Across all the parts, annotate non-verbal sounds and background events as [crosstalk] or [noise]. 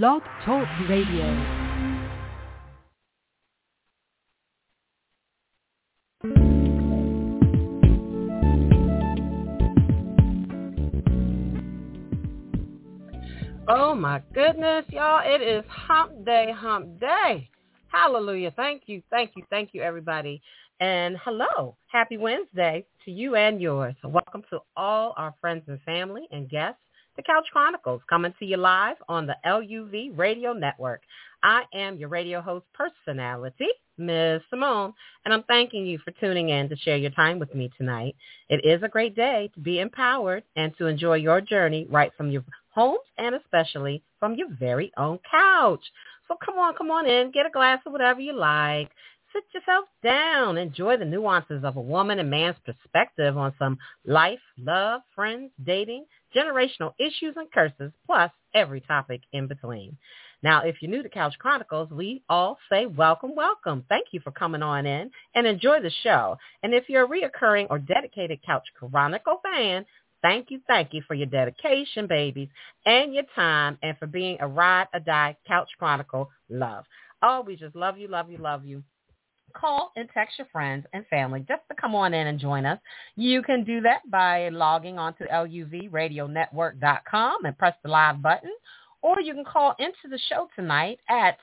Blog Talk Radio. Oh my goodness, y'all. It is hump day, hump day. Hallelujah. Thank you, thank you, thank you, everybody. And hello, happy Wednesday to you and yours. Welcome to all our friends and family and guests. The Couch Chronicles coming to you live on the LUV Radio Network. I am your radio host personality, Ms. Symone, and I'm thanking you for tuning in to share your time with me tonight. It is a great day to be empowered and to enjoy your journey right from your homes and especially from your very own couch. So come on, come on in, get a glass of whatever you like. Sit yourself down. Enjoy the nuances of a woman and man's perspective on some life, love, friends, dating, generational issues and curses, plus every topic in between. Now, if you're new to Couch Chronicles, we all say welcome, welcome. Thank you for coming on in and enjoy the show. And if you're a reoccurring or dedicated Couch Chronicle fan, thank you, thank you for your dedication, babies, and your time, and for being a ride or die Couch Chronicle love. Oh, we just love you, love you, love you call and text your friends and family just to come on in and join us. You can do that by logging on to luvradionetwork.com and press the live button, or you can call into the show tonight at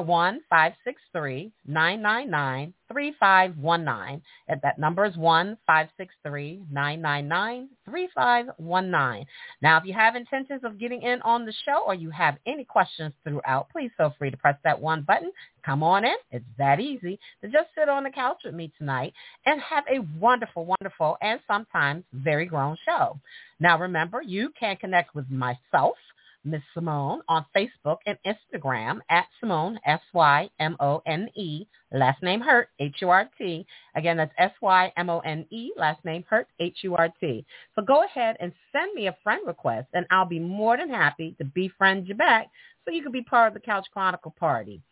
one five six three nine nine nine three five one nine. That number is one five six three nine nine nine three five one nine. Now, if you have intentions of getting in on the show or you have any questions throughout, please feel free to press that one button. Come on in. It's that easy to just sit on the couch with me tonight and have a wonderful, wonderful, and sometimes very grown show. Now, remember, you can connect with myself Miss Symone on Facebook and Instagram at Symone, S-Y-M-O-N-E, last name Hurt, H-U-R-T. Again, that's S-Y-M-O-N-E, last name Hurt, H-U-R-T. So go ahead and send me a friend request, and I'll be more than happy to befriend you back so you can be part of the Couch Chronicle party.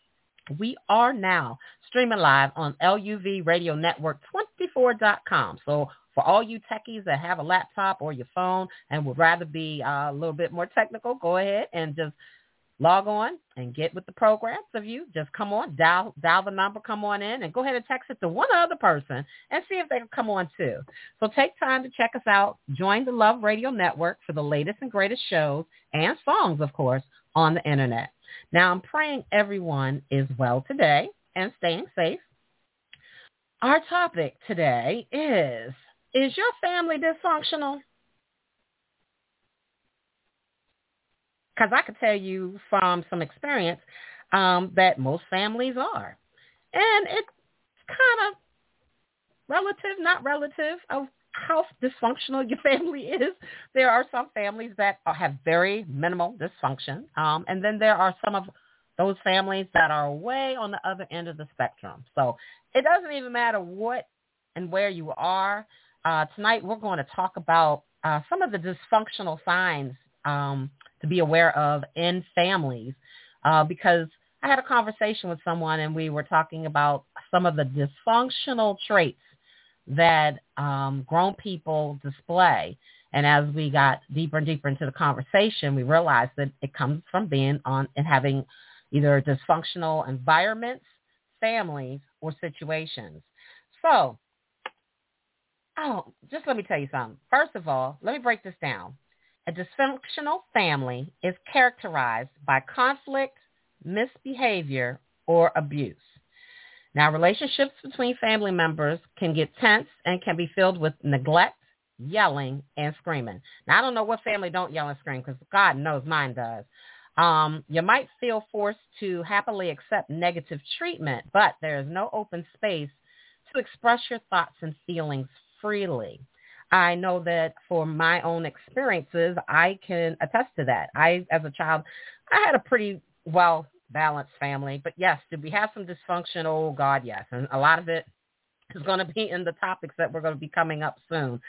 We are now streaming live on LUV Radio LUVRadioNetwork24.com. So for all you techies that have a laptop or your phone and would rather be uh, a little bit more technical, go ahead and just log on and get with the programs of you. Just come on, dial dial the number, come on in, and go ahead and text it to one other person and see if they can come on too. So take time to check us out. Join the LUV Radio Network for the latest and greatest shows and songs, of course, on the internet. Now, I'm praying everyone is well today and staying safe. Our topic today is is your family dysfunctional? Because I could tell you from some experience um, that most families are. And it's kind of relative, not relative of how dysfunctional your [laughs] family is. There are some families that have very minimal dysfunction. Um, and then there are some of those families that are way on the other end of the spectrum. So it doesn't even matter what and where you are. Uh, tonight we're going to talk about uh, some of the dysfunctional signs um, to be aware of in families uh, because I had a conversation with someone and we were talking about some of the dysfunctional traits that um, grown people display. And as we got deeper and deeper into the conversation, we realized that it comes from being on and having either dysfunctional environments, families, or situations. So Oh, just let me tell you something. First of all, let me break this down. A dysfunctional family is characterized by conflict, misbehavior, or abuse. Now, relationships between family members can get tense and can be filled with neglect, yelling, and screaming. Now, I don't know what family don't yell and scream because God knows mine does. Um, you might feel forced to happily accept negative treatment, but there is no open space to express your thoughts and feelings freely. I know that for my own experiences, I can attest to that. I, as a child, I had a pretty well balanced family, but yes, did we have some dysfunction? Oh God, yes. And a lot of it is going to be in the topics that we're going to be coming up soon.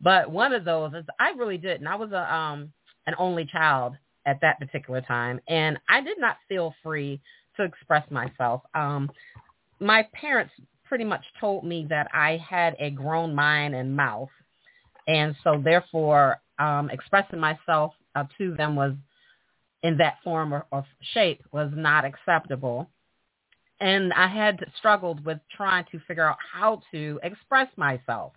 But one of those is I really did. And I was a, um, an only child at that particular time. And I did not feel free to express myself. Um, my parents pretty much told me that I had a grown mind and mouth. And so therefore, um, expressing myself uh, to them was in that form or, or shape was not acceptable. And I had struggled with trying to figure out how to express myself.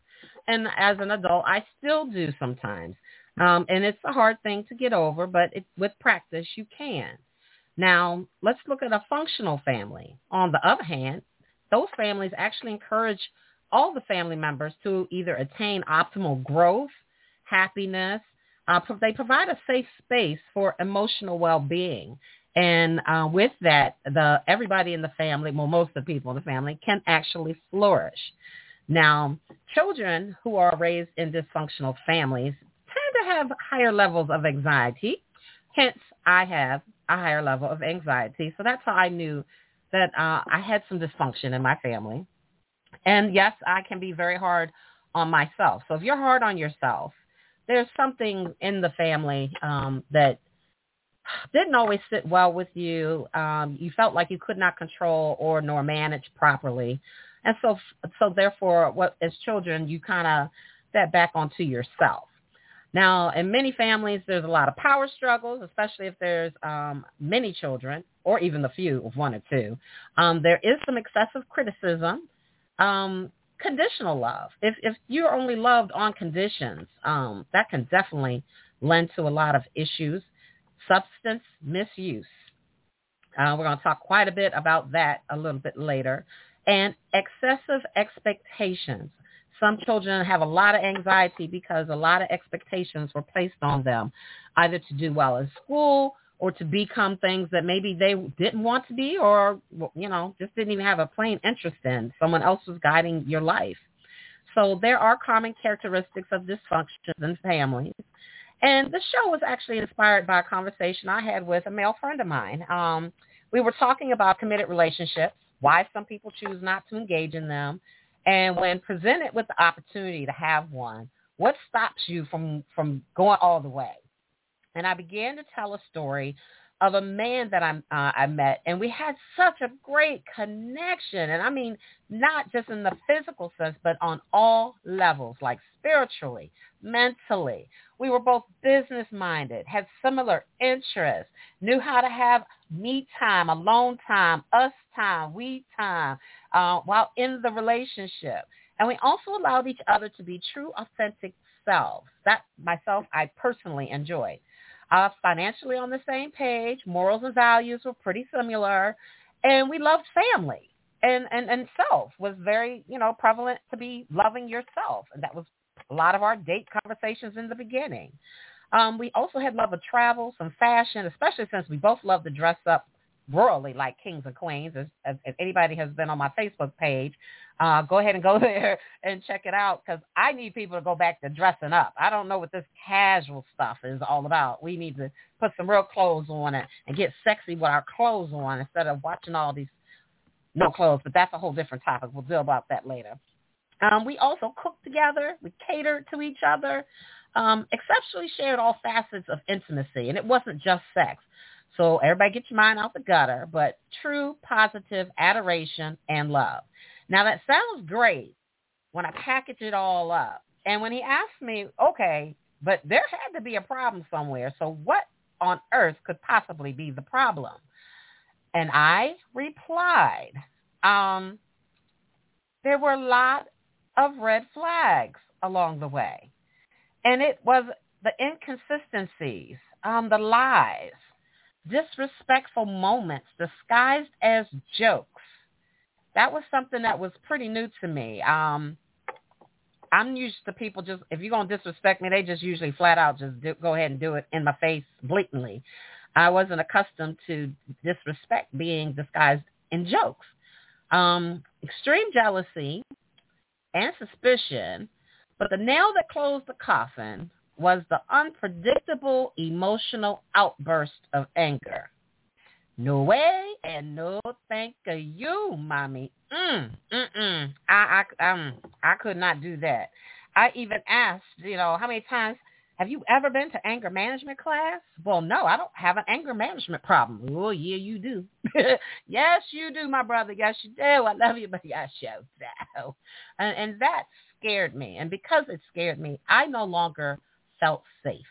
And as an adult, I still do sometimes. Um, and it's a hard thing to get over, but it, with practice, you can. Now, let's look at a functional family. On the other hand, those families actually encourage all the family members to either attain optimal growth, happiness. Uh, they provide a safe space for emotional well-being. And uh, with that, the everybody in the family, well, most of the people in the family can actually flourish. Now, children who are raised in dysfunctional families tend to have higher levels of anxiety. Hence, I have a higher level of anxiety. So that's how I knew that uh, I had some dysfunction in my family. And yes, I can be very hard on myself. So if you're hard on yourself, there's something in the family um, that didn't always sit well with you. Um, you felt like you could not control or nor manage properly. And so, so therefore, what as children, you kind of step back onto yourself. Now, in many families, there's a lot of power struggles, especially if there's um, many children or even the few of one or two. Um, there is some excessive criticism, um, conditional love. If, if you're only loved on conditions, um, that can definitely lend to a lot of issues. Substance misuse. Uh, we're going to talk quite a bit about that a little bit later. And excessive expectations. Some children have a lot of anxiety because a lot of expectations were placed on them, either to do well in school or to become things that maybe they didn't want to be or, you know, just didn't even have a plain interest in. Someone else was guiding your life. So there are common characteristics of dysfunction in families. And the show was actually inspired by a conversation I had with a male friend of mine. Um, we were talking about committed relationships, why some people choose not to engage in them, and when presented with the opportunity to have one, what stops you from, from going all the way? And I began to tell a story of a man that I, uh, I met, and we had such a great connection. And I mean, not just in the physical sense, but on all levels, like spiritually, mentally. We were both business-minded, had similar interests, knew how to have me time, alone time, us time, we time, uh, while in the relationship. And we also allowed each other to be true, authentic selves. That myself, I personally enjoyed. Uh, financially on the same page, morals and values were pretty similar, and we loved family. And, and, and self was very, you know, prevalent to be loving yourself. And that was a lot of our date conversations in the beginning. Um, we also had love of travel, some fashion, especially since we both love to dress up royally like kings and queens. As, as, if anybody has been on my Facebook page, uh, go ahead and go [laughs] there and check it out because I need people to go back to dressing up. I don't know what this casual stuff is all about. We need to put some real clothes on it and get sexy with our clothes on instead of watching all these no clothes. But that's a whole different topic. We'll deal about that later. Um, we also cooked together. We catered to each other. Um, exceptionally shared all facets of intimacy, and it wasn't just sex. So everybody get your mind out the gutter, but true positive adoration and love. Now that sounds great when I package it all up. And when he asked me, okay, but there had to be a problem somewhere. So what on earth could possibly be the problem? And I replied, um, there were a lot of red flags along the way. And it was the inconsistencies, um, the lies, disrespectful moments disguised as jokes. That was something that was pretty new to me. Um, I'm used to people just, if you're going to disrespect me, they just usually flat out just do, go ahead and do it in my face blatantly. I wasn't accustomed to disrespect being disguised in jokes. Um, extreme jealousy and suspicion, but the nail that closed the coffin was the unpredictable emotional outburst of anger. No way and no thank you, mommy. Mm, mm, mm. I, I, um, I could not do that. I even asked, you know, how many times have you ever been to anger management class? Well, no, I don't have an anger management problem. Oh, yeah, you do. [laughs] yes, you do, my brother. Yes, you do. I love you, [laughs] but yes, you do. And, and that scared me. And because it scared me, I no longer felt safe.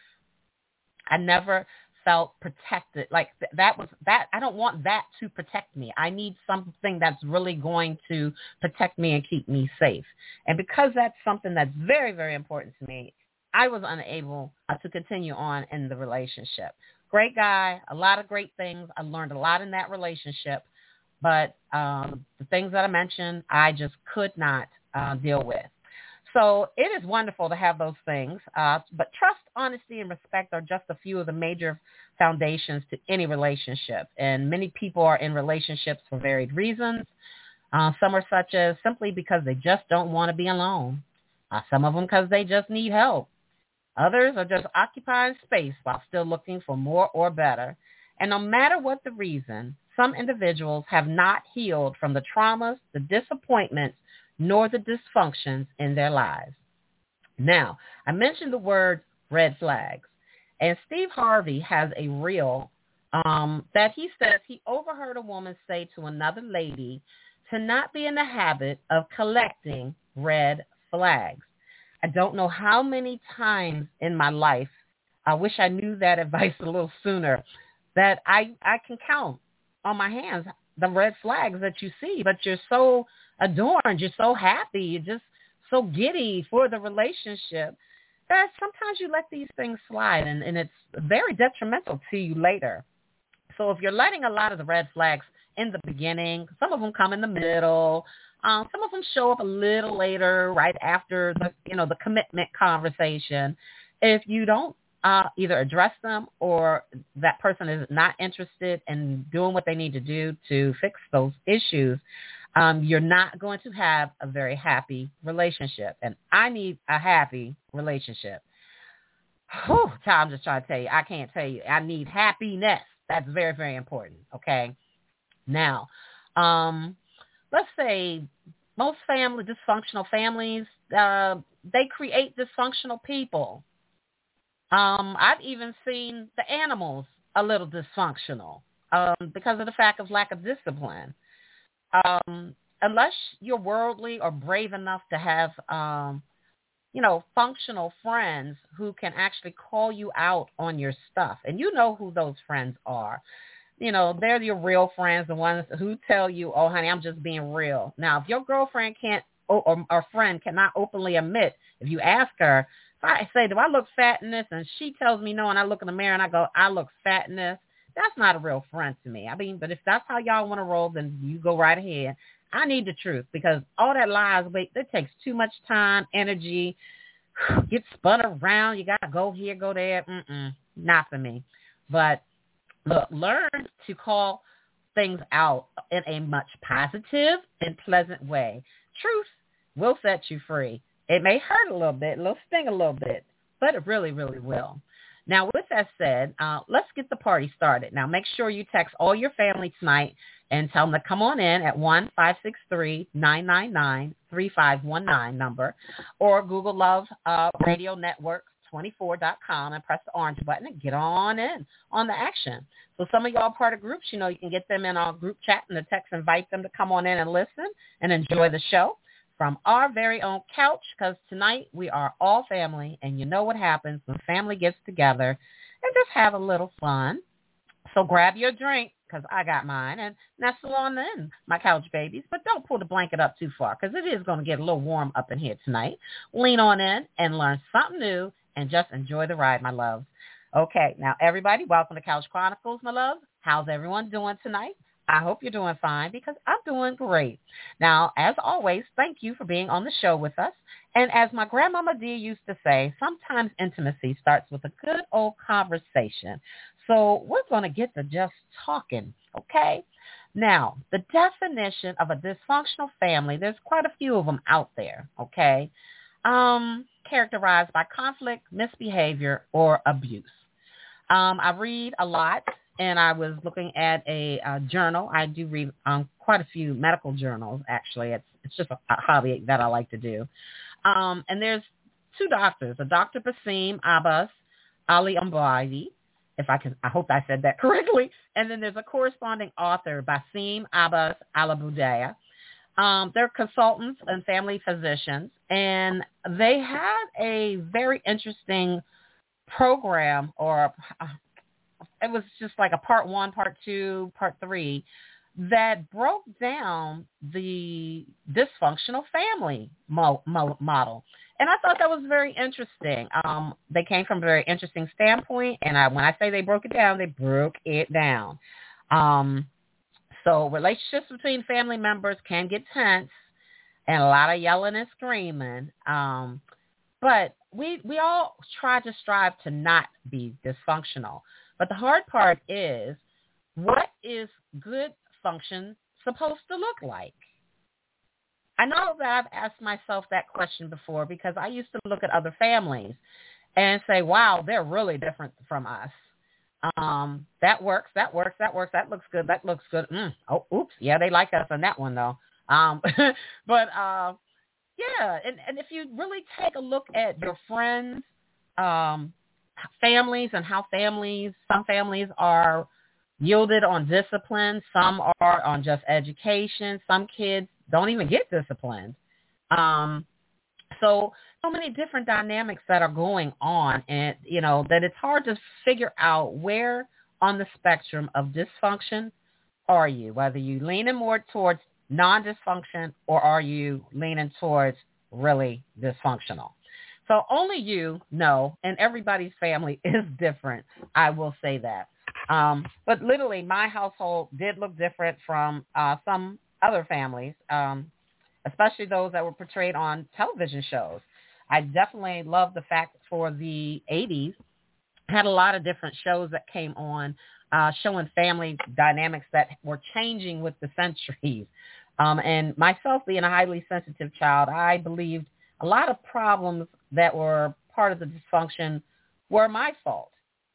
I never felt protected. Like th- that was that. I don't want that to protect me. I need something that's really going to protect me and keep me safe. And because that's something that's very, very important to me, I was unable uh, to continue on in the relationship. Great guy, a lot of great things. I learned a lot in that relationship, but um, the things that I mentioned, I just could not uh, deal with. So it is wonderful to have those things. Uh, but trust, honesty, and respect are just a few of the major foundations to any relationship. And many people are in relationships for varied reasons. Uh, some are such as simply because they just don't want to be alone. Uh, some of them because they just need help. Others are just occupying space while still looking for more or better. And no matter what the reason, some individuals have not healed from the traumas, the disappointments, nor the dysfunctions in their lives. Now, I mentioned the word red flags. And Steve Harvey has a reel um, that he says he overheard a woman say to another lady to not be in the habit of collecting red flags. I don't know how many times in my life, I wish I knew that advice [laughs] a little sooner, that I, I can count on my hands the red flags that you see, but you're so adorned, you're so happy, you're just so giddy for the relationship that sometimes you let these things slide and, and it's very detrimental to you later. So if you're letting a lot of the red flags in the beginning, some of them come in the middle, um, some of them show up a little later, right after the you know the commitment conversation. If you don't uh, either address them or that person is not interested in doing what they need to do to fix those issues, um, you're not going to have a very happy relationship. And I need a happy relationship. Whew, I'm just trying to tell you, I can't tell you. I need happiness. That's very, very important. Okay. Now, um, let's say most family, dysfunctional families, uh, they create dysfunctional people. Um, I've even seen the animals a little dysfunctional um, because of the fact of lack of discipline. Um, unless you're worldly or brave enough to have, um, you know, functional friends who can actually call you out on your stuff, and you know who those friends are. You know, they're your real friends, the ones who tell you, "Oh, honey, I'm just being real." Now, if your girlfriend can't or, or friend cannot openly admit, if you ask her, I say, do I look fat in this? And she tells me no, and I look in the mirror and I go, I look fat in this. That's not a real friend to me. I mean, but if that's how y'all want to roll, then you go right ahead. I need the truth because all that lies, wait, that takes too much time, energy, [sighs] get spun around. You got to go here, go there. Mm-mm, not for me. But look, learn to call things out in a much positive and pleasant way. Truth will set you free. It may hurt a little bit, it'll sting a little bit, but it really, really will. Now, with that said, uh, let's get the party started. Now, make sure you text all your family tonight and tell them to come on in at one five six three nine nine nine three five one nine number or Google LUV uh, Radio Network 24.com and press the orange button and get on in on the action. So some of y'all part of groups, you know, you can get them in our group chat and the text invite them to come on in and listen and enjoy the show from our very own couch because tonight we are all family and you know what happens when family gets together and just have a little fun. So grab your drink because I got mine and nestle on in, my couch babies. But don't pull the blanket up too far because it is going to get a little warm up in here tonight. Lean on in and learn something new and just enjoy the ride, my loves. Okay, now everybody, welcome to Couch Chronicles, my love. How's everyone doing tonight? I hope you're doing fine because I'm doing great. Now, as always, thank you for being on the show with us. And as my grandmama dear used to say, sometimes intimacy starts with a good old conversation. So we're going to get to just talking, okay? Now, the definition of a dysfunctional family, there's quite a few of them out there, okay? Um, characterized by conflict, misbehavior, or abuse. Um, I read a lot and I was looking at a, a journal. I do read um, quite a few medical journals, actually. It's, it's just a, a hobby that I like to do. Um, and there's two doctors, a Dr. Basim Abbas Ali Umbaidi, if I can, I hope I said that [laughs] correctly. And then there's a corresponding author, Basim Abbas Alabudaya. Um, they're consultants and family physicians, and they had a very interesting program or it was just like a part one, part two, part three that broke down the dysfunctional family mo- mo- model. And I thought that was very interesting. Um, they came from a very interesting standpoint, and I, when I say they broke it down, they broke it down. Um, so relationships between family members can get tense, and a lot of yelling and screaming. Um, but we we all try to strive to not be dysfunctional. But the hard part is, what is good function supposed to look like? I know that I've asked myself that question before because I used to look at other families and say, wow, they're really different from us. Um, that works, that works, that works, that looks good, that looks good. Mm, oh, oops, yeah, they like us on that one though. Um, [laughs] but uh, yeah, and, and if you really take a look at your friends, um, families and how families, some families are yielded on discipline. Some are on just education. Some kids don't even get disciplined. Um, so so many different dynamics that are going on, and you know that it's hard to figure out where on the spectrum of dysfunction are you. Whether you leaning more towards non-dysfunction or are you leaning towards really dysfunctional. So only you know, and everybody's family [laughs] is different. I will say that. Um, but literally, my household did look different from uh, some other families, um, especially those that were portrayed on television shows. I definitely love the fact for the 80s had a lot of different shows that came on uh, showing family dynamics that were changing with the centuries. [laughs] Um, and myself being a highly sensitive child, I believed a lot of problems that were part of the dysfunction were my fault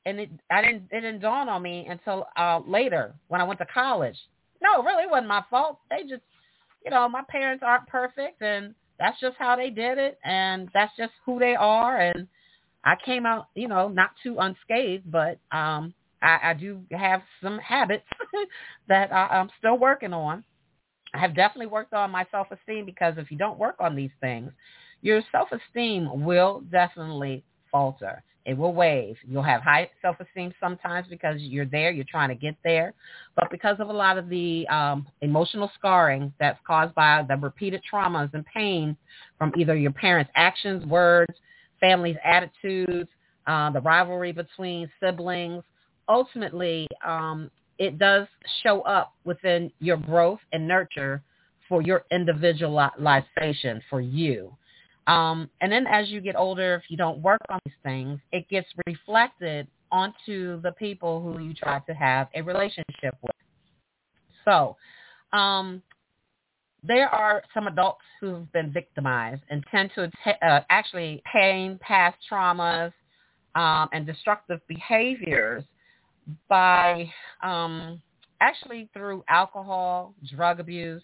and it I didn't it didn't dawn on me until uh later when I went to college. No, really it wasn't my fault. They just you know, my parents aren't perfect and that's just how they did it and that's just who they are and I came out, you know, not too unscathed, but um I, I do have some habits [laughs] that I, I'm still working on. I have definitely worked on my self-esteem because if you don't work on these things, your self-esteem will definitely falter. It will wave. You'll have high self-esteem sometimes because you're there, you're trying to get there. But because of a lot of the um, emotional scarring that's caused by the repeated traumas and pain from either your parents' actions, words, family's attitudes, uh, the rivalry between siblings, ultimately um, it does show up within your growth and nurture for your individualization for you. Um, and then as you get older, if you don't work on these things, it gets reflected onto the people who you try to have a relationship with. So um, there are some adults who've been victimized and tend to uh, actually pain, past traumas, um, and destructive behaviors by um, actually through alcohol, drug abuse,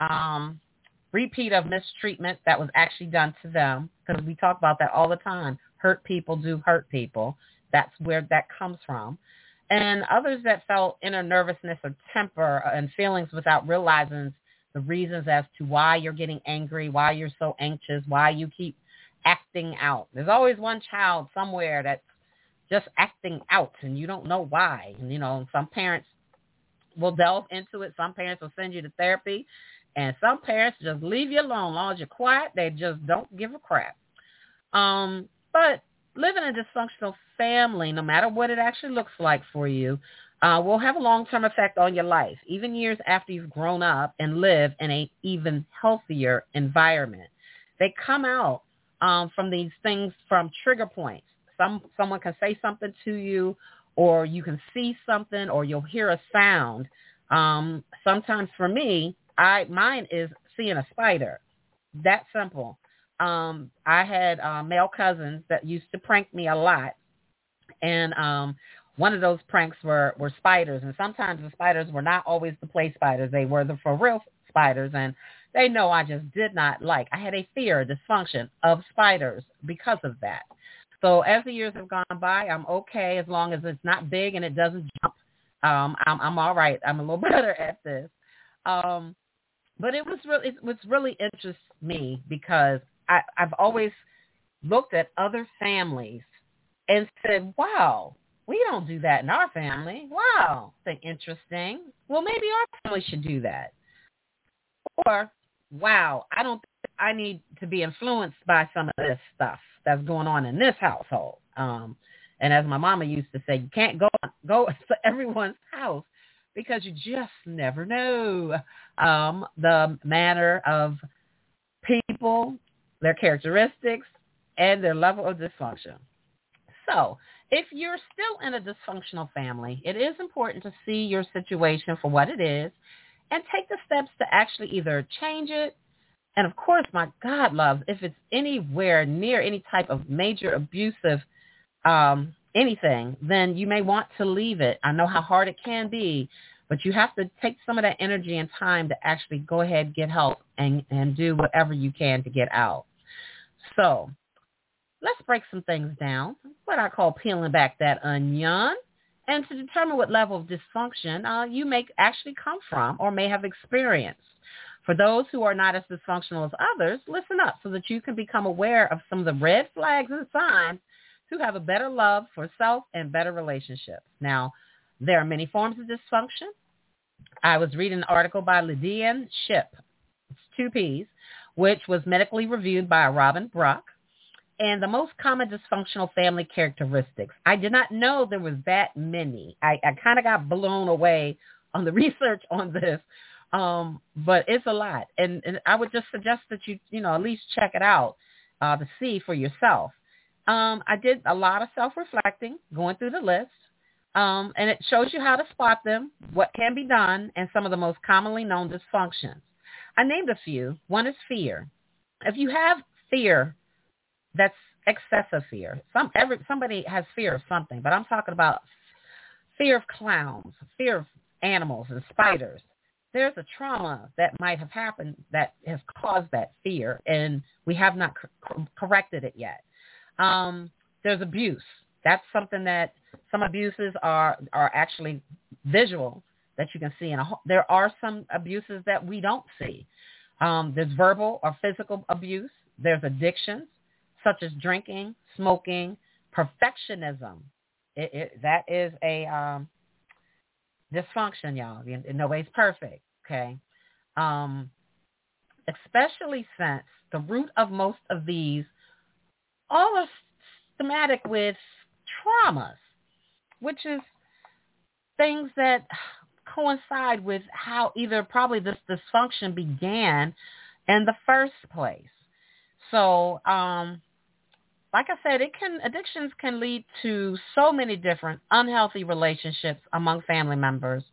um, repeat of mistreatment that was actually done to them, because we talk about that all the time. Hurt people do hurt people. That's where that comes from. And others that felt inner nervousness or temper and feelings without realizing the reasons as to why you're getting angry, why you're so anxious, why you keep acting out. There's always one child somewhere that's just acting out and you don't know why. And, you know, some parents will delve into it. Some parents will send you to therapy. And some parents just leave you alone. As long as you're quiet, they just don't give a crap. Um, but living in a dysfunctional family, no matter what it actually looks like for you, uh, will have a long-term effect on your life, even years after you've grown up and live in a even healthier environment. They come out um, from these things from trigger points. Some someone can say something to you, or you can see something, or you'll hear a sound. Um, sometimes for me, I mine is seeing a spider. That simple. Um, I had uh, male cousins that used to prank me a lot, and um, one of those pranks were were spiders. And sometimes the spiders were not always the play spiders; they were the for real spiders, and they know I just did not like. I had a fear, a dysfunction of spiders because of that. So as the years have gone by, I'm okay as long as it's not big and it doesn't jump. Um, I'm I'm all right. I'm a little [laughs] better at this. Um, but it was really it was really interests me because I, I've always looked at other families and said, wow, we don't do that in our family. Wow, think interesting. Well, maybe our family should do that. Or, wow, I don't. I need to be influenced by some of this stuff that's going on in this household. Um, and as my mama used to say, you can't go go [laughs] to everyone's house because you just never know um, the manner of people, their characteristics, and their level of dysfunction. So if you're still in a dysfunctional family, it is important to see your situation for what it is and take the steps to actually either change it. And of course, my God loves, if it's anywhere near any type of major abusive um, anything, then you may want to leave it. I know how hard it can be, but you have to take some of that energy and time to actually go ahead, get help, and, and do whatever you can to get out. So let's break some things down, what I call peeling back that onion, and to determine what level of dysfunction uh, you may actually come from or may have experienced. For those who are not as dysfunctional as others, listen up so that you can become aware of some of the red flags and signs to have a better love for self and better relationships. Now, there are many forms of dysfunction. I was reading an article by Lydian Shipp, it's two P's, which was medically reviewed by Robin Brock and the most common dysfunctional family characteristics. I did not know there was that many. I, I kind of got blown away on the [laughs] research on this, um, but it's a lot. And, and I would just suggest that you, you know, at least check it out uh, to see for yourself. Um, I did a lot of self-reflecting, going through the list, um, and it shows you how to spot them, what can be done, and some of the most commonly known dysfunctions. I named a few. One is fear. If you have fear that's excessive fear. Some every somebody has fear of something, but I'm talking about fear of clowns, fear of animals and spiders. There's a trauma that might have happened that has caused that fear, and we have not cor- corrected it yet. Um, there's abuse. That's something that some abuses are are actually visual that you can see, and there are some abuses that we don't see. Um, there's verbal or physical abuse. There's addictions such as drinking, smoking, perfectionism. It, it, that is a um, dysfunction, y'all. Nobody's perfect, okay? Um, especially since the root of most of these all are thematic with traumas, which is things that coincide with how either probably this dysfunction began in the first place. So um, like I said, it can addictions can lead to so many different unhealthy relationships among family members.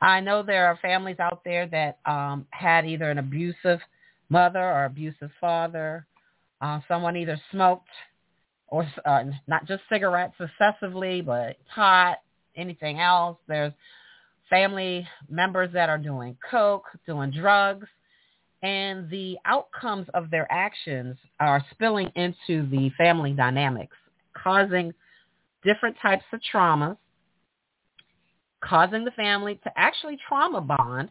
I know there are families out there that um, had either an abusive mother or abusive father. Uh, someone either smoked or uh, not just cigarettes excessively, but pot, anything else. There's family members that are doing coke, doing drugs and the outcomes of their actions are spilling into the family dynamics, causing different types of traumas, causing the family to actually trauma bond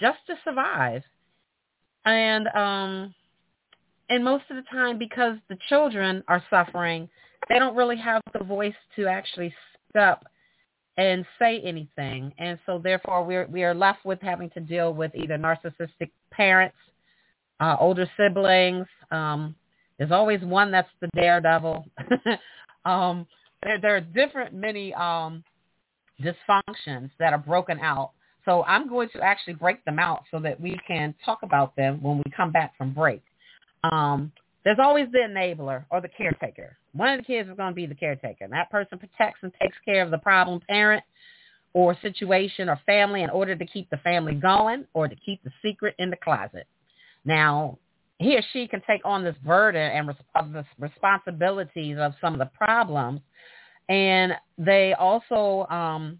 just to survive. And um, and most of the time, because the children are suffering, they don't really have the voice to actually step and say anything. And so therefore we're, we are left with having to deal with either narcissistic parents, uh, older siblings. Um, there's always one that's the daredevil. [laughs] um, there, there, are different many um, dysfunctions that are broken out. So I'm going to actually break them out so that we can talk about them when we come back from break. Um, there's always the enabler or the caretaker. One of the kids is going to be the caretaker. And that person protects and takes care of the problem parent or situation or family in order to keep the family going or to keep the secret in the closet. Now, he or she can take on this burden and res- of the responsibilities of some of the problems. And they also um,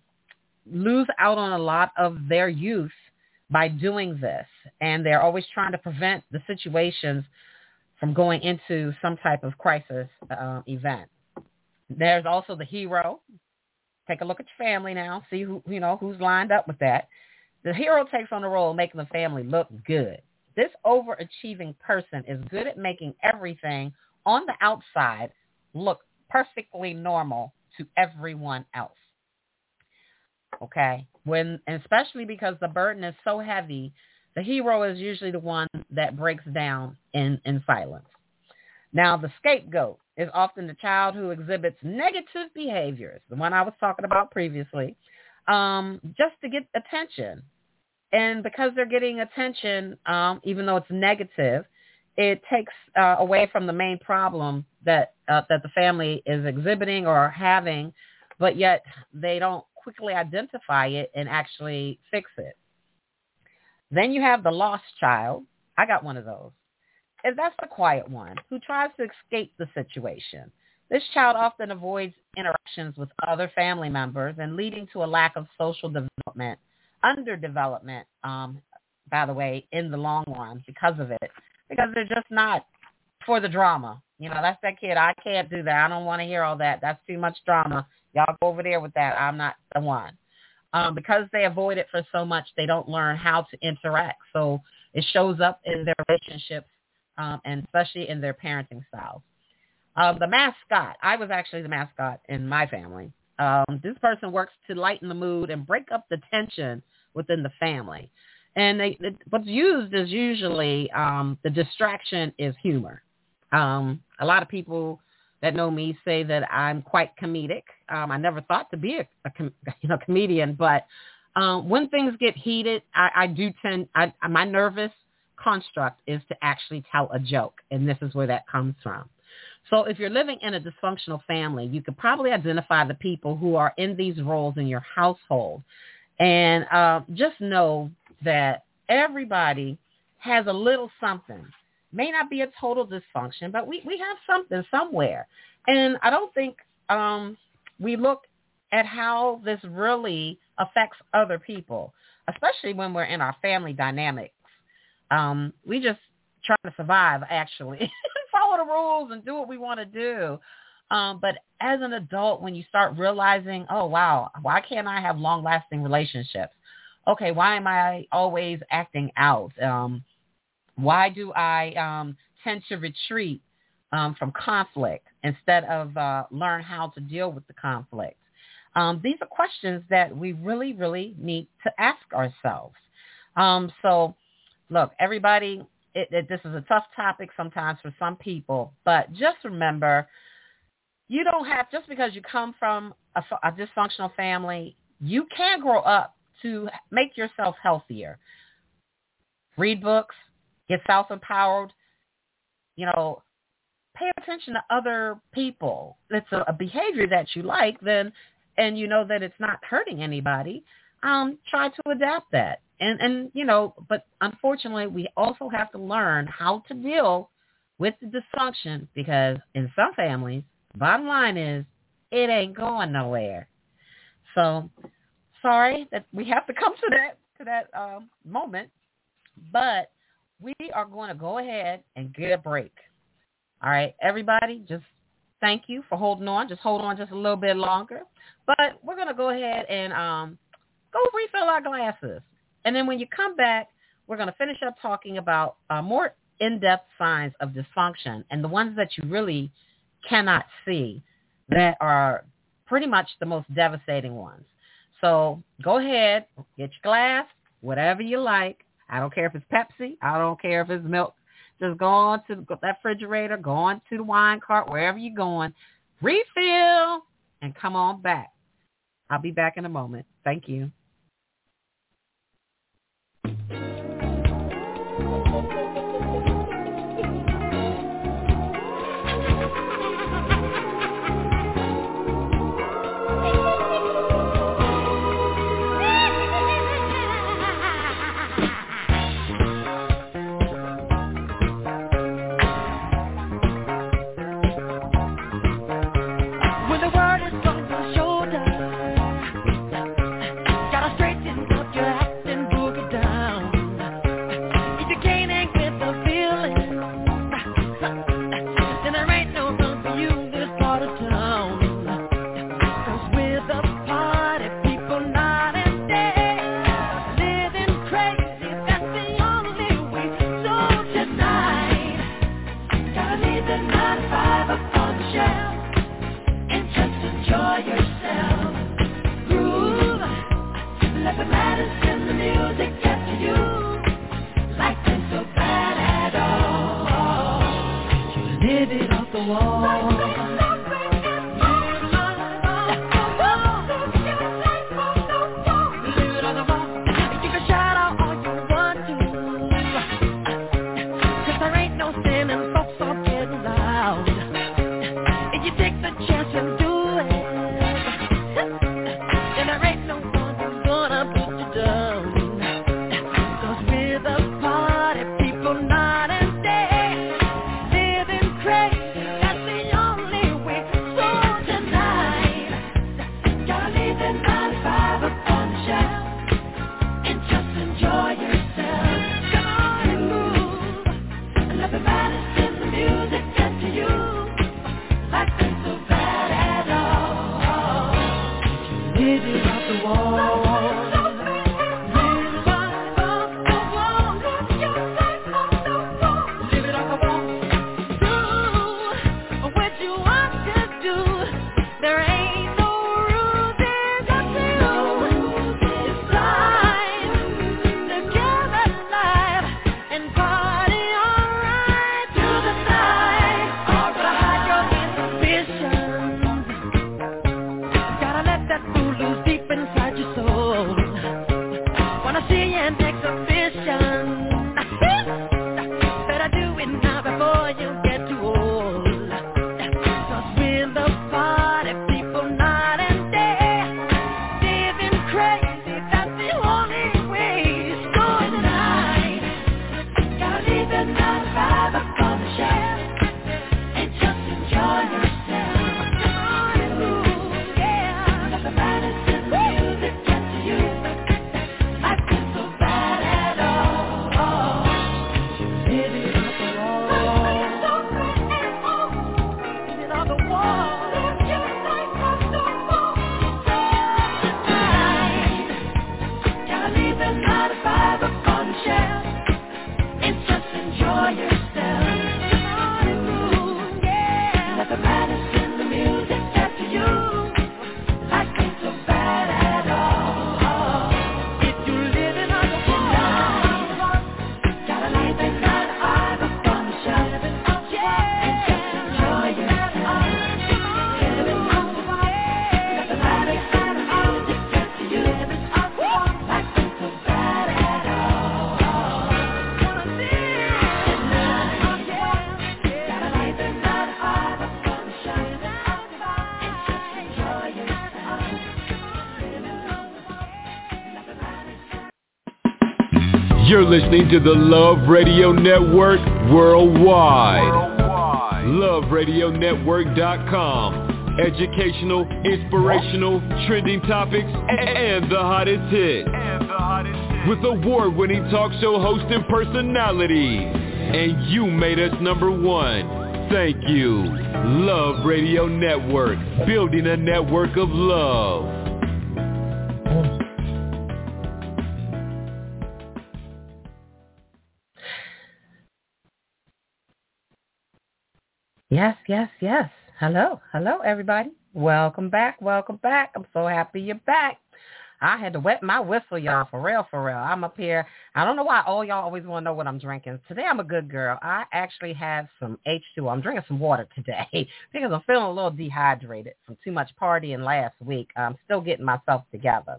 lose out on a lot of their youth by doing this. And they're always trying to prevent the situations from going into some type of crisis uh, event. There's also the hero. Take a look at your family now. See who you know who's lined up with that. The hero takes on the role of making the family look good. This overachieving person is good at making everything on the outside look perfectly normal to everyone else. Okay? When especially because the burden is so heavy, the hero is usually the one that breaks down in, in silence. Now, the scapegoat is often the child who exhibits negative behaviors, the one I was talking about previously, um, just to get attention. And because they're getting attention, um, even though it's negative, it takes uh, away from the main problem that uh, that the family is exhibiting or having, but yet they don't quickly identify it and actually fix it. Then you have the lost child. I got one of those. And that's the quiet one who tries to escape the situation. This child often avoids interactions with other family members and leading to a lack of social development, underdevelopment, um, by the way, in the long run because of it because they're just not for the drama. You know, that's that kid. I can't do that. I don't want to hear all that. That's too much drama. Y'all go over there with that. I'm not the one. Um, because they avoid it for so much, they don't learn how to interact. So it shows up in their relationships um, and especially in their parenting styles. Um, the mascot. I was actually the mascot in my family. Um, this person works to lighten the mood and break up the tension within the family and they, what's used is usually um, the distraction is humor. Um, a lot of people that know me say that I'm quite comedic. Um, I never thought to be a, a com- [laughs] you know comedian, but um, when things get heated, I, I do tend. I, my nervous construct is to actually tell a joke, and this is where that comes from. So if you're living in a dysfunctional family, you could probably identify the people who are in these roles in your household. And uh, just know that everybody has a little something. May not be a total dysfunction, but we, we have something somewhere. And I don't think um, we look at how this really affects other people, especially when we're in our family dynamics. Um, we just try to survive, actually, [laughs] follow the rules and do what we want to do. Um, but as an adult, when you start realizing, oh, wow, why can't I have long-lasting relationships? okay, why am I always acting out? Um, why do I um, tend to retreat um, from conflict instead of uh, learn how to deal with the conflict? Um, these are questions that we really, really need to ask ourselves. Um, so, look, everybody, it, it, this is a tough topic sometimes for some people, but just remember, you don't have, just because you come from a, a dysfunctional family, you can grow up to make yourself healthier. Read books, get self-empowered, you know, pay attention to other people. It's a, a behavior that you like, then, and you know that it's not hurting anybody. Um, try to adapt that. And, and, you know, but unfortunately, we also have to learn how to deal with the dysfunction because in some families, bottom line is it ain't going nowhere. So sorry that we have to come to that to that um, moment, but we are going to go ahead and get a break. All right, everybody, just thank you for holding on. Just hold on just a little bit longer. But we're going to go ahead and um, go refill our glasses. And then when you come back, we're going to finish up talking about uh, more in-depth signs of dysfunction and the ones that you really cannot see that are pretty much the most devastating ones. So go ahead, get your glass, whatever you like. I don't care if it's Pepsi. I don't care if it's milk. Just go on to that refrigerator, go on to the wine cart, wherever you're going, refill, and come on back. I'll be back in a moment. Thank you. did it off the wall. You're listening to the LUV Radio Network worldwide. worldwide. LUVRadioNetwork.com. Educational, inspirational, trending topics, and the hottest hits. With award-winning talk show host and personalities. And you made us number one. Thank you. LUV Radio Network. Building a network of love. Yes, yes, yes. Hello, hello, everybody. Welcome back, welcome back. I'm so happy you're back. I had to wet my whistle, y'all, for real, for real. I'm up here. I don't know why all y'all always want to know what I'm drinking. Today I'm a good girl. I actually have some H2O. I'm drinking some water [laughs] today because I'm feeling a little dehydrated from too much partying last week. I'm still getting myself together.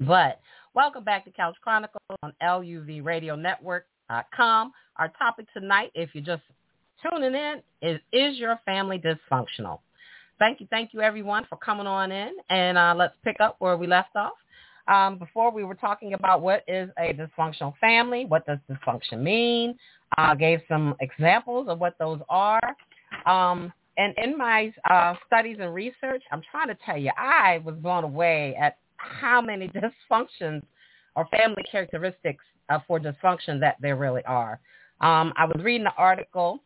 But welcome back to Couch Chronicles on LUVRadioNetwork.com. Our topic tonight, if you just tuning in is Is Your Family Dysfunctional? Thank you, thank you everyone for coming on in. And uh, let's pick up where we left off. Um, before we were talking about what is a dysfunctional family, what does dysfunction mean. I uh, gave some examples of what those are. Um, and in my uh, studies and research, I'm trying to tell you, I was blown away at how many [laughs] dysfunctions or family characteristics uh, for dysfunction that there really are. Um, I was reading an article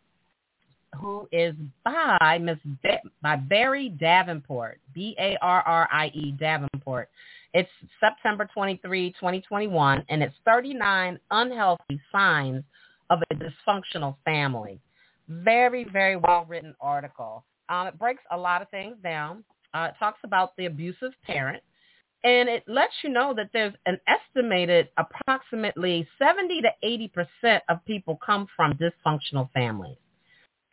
who is by Miss Be- by Barrie Davenport, B-A-R-R-I-E Davenport. It's September 23, 2021, and it's 39 unhealthy signs of a dysfunctional family. Very, very well-written article. Um, it breaks a lot of things down. Uh, it talks about the abusive parent. And it lets you know that there's an estimated approximately 70 to 80% of people come from dysfunctional families.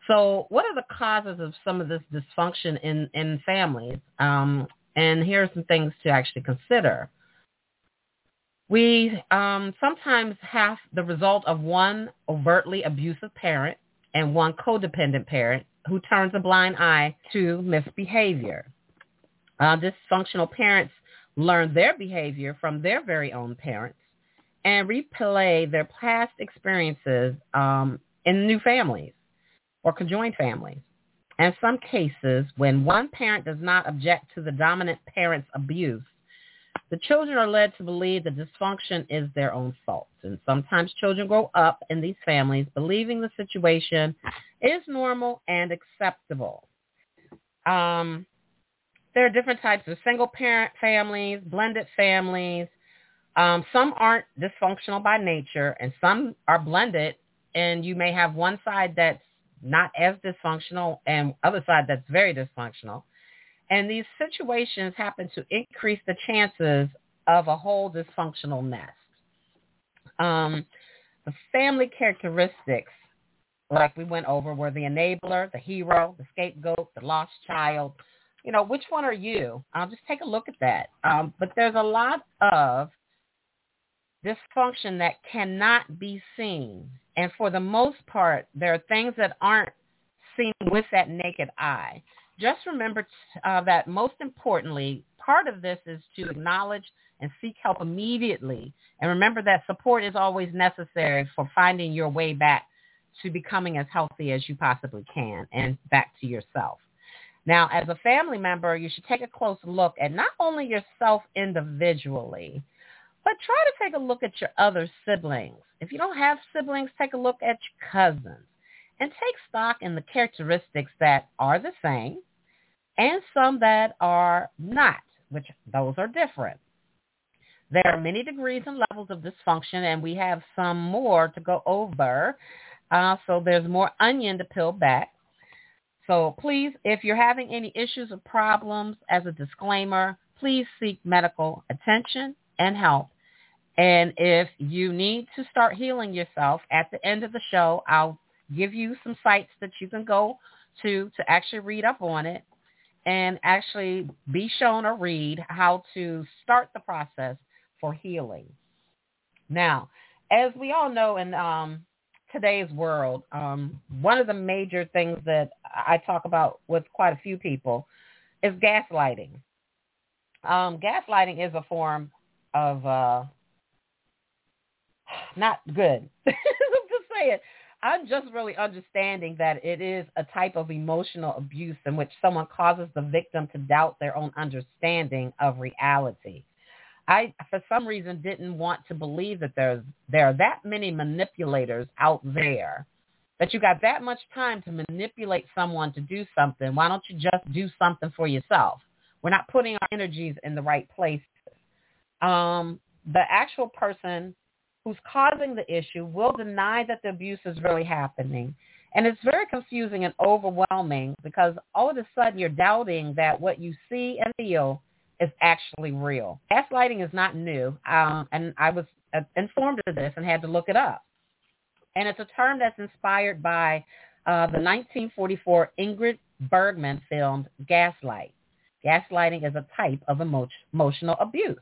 So what are the causes of some of this dysfunction in, in families? Um, and here are some things to actually consider. We um, sometimes have the result of one overtly abusive parent and one codependent parent who turns a blind eye to misbehavior. Uh, dysfunctional parents learn their behavior from their very own parents and replay their past experiences um, in new families or conjoined families. In some cases, when one parent does not object to the dominant parent's abuse, the children are led to believe the dysfunction is their own fault. And sometimes children grow up in these families believing the situation is normal and acceptable. Um, there are different types of single parent families, blended families. Um, some aren't dysfunctional by nature and some are blended and you may have one side that's not as dysfunctional and other side that's very dysfunctional. And these situations happen to increase the chances of a whole dysfunctional nest. Um, the family characteristics, like we went over, were the enabler, the hero, the scapegoat, the lost child. You know, which one are you? I'll just take a look at that. Um, but there's a lot of dysfunction that cannot be seen. And for the most part, there are things that aren't seen with that naked eye just remember uh, that most importantly, part of this is to acknowledge and seek help immediately. And remember that support is always necessary for finding your way back to becoming as healthy as you possibly can and back to yourself. Now, as a family member, you should take a close look at not only yourself individually, but try to take a look at your other siblings. If you don't have siblings, take a look at your cousins and take stock in the characteristics that are the same and some that are not, which those are different. There are many degrees and levels of dysfunction, and we have some more to go over. Uh, so there's more onion to peel back. So please, if you're having any issues or problems, as a disclaimer, please seek medical attention and help. And if you need to start healing yourself, at the end of the show, I'll give you some sites that you can go to to actually read up on it and actually be shown or read how to start the process for healing. Now, as we all know in um, today's world, um, one of the major things that I talk about with quite a few people is gaslighting. Um, gaslighting is a form of uh, not good. to say it, I'm just really understanding that it is a type of emotional abuse in which someone causes the victim to doubt their own understanding of reality. I, for some reason, didn't want to believe that there's there are that many manipulators out there that you got that much time to manipulate someone to do something. Why don't you just do something for yourself? We're not putting our energies in the right places. Um, the actual person who's causing the issue will deny that the abuse is really happening. And it's very confusing and overwhelming because all of a sudden you're doubting that what you see and feel is actually real. Gaslighting is not new, um, and I was uh, informed of this and had to look it up. And it's a term that's inspired by uh, the 1944 Ingrid Bergman film Gaslight. Gaslighting is a type of emo- emotional abuse.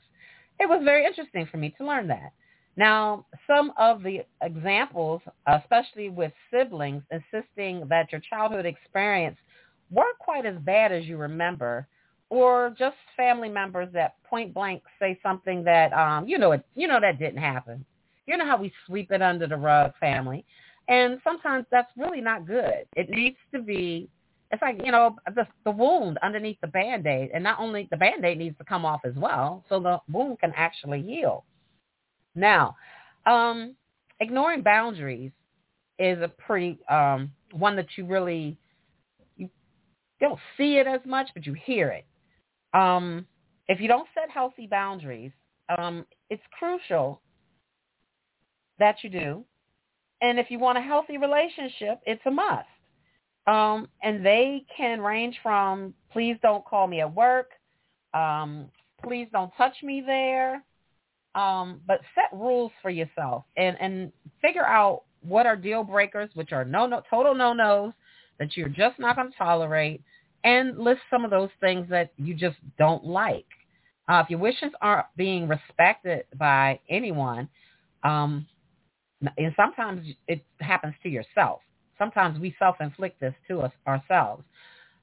It was very interesting for me to learn that. Now, some of the examples, especially with siblings, insisting that your childhood experience weren't quite as bad as you remember, or just family members that point blank say something that um, you know it, you know that didn't happen. You know how we sweep it under the rug, family, and sometimes that's really not good. It needs to be. It's like you know the the wound underneath the band aid, and not only the band aid needs to come off as well, so the wound can actually heal. Now, um, ignoring boundaries is a pretty um, one that you really you don't see it as much, but you hear it. Um, if you don't set healthy boundaries, um, it's crucial that you do. And if you want a healthy relationship, it's a must. Um, and they can range from please don't call me at work, um, please don't touch me there. Um, but set rules for yourself and, and figure out what are deal breakers, which are no, no, total no-nos that you're just not going to tolerate, and list some of those things that you just don't like. Uh, if your wishes aren't being respected by anyone, um, and sometimes it happens to yourself. Sometimes we self-inflict this to us ourselves.